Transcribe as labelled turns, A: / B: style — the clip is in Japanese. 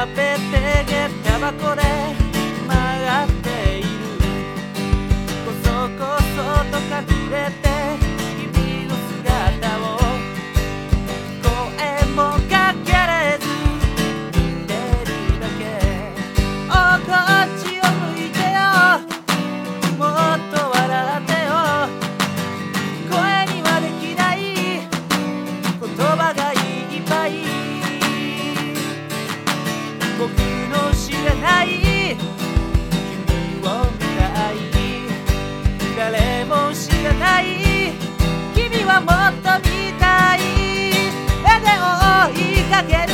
A: tapete que tabaco ない。君を見たい。誰もしらない。君はもっと見たい。絵を追いかける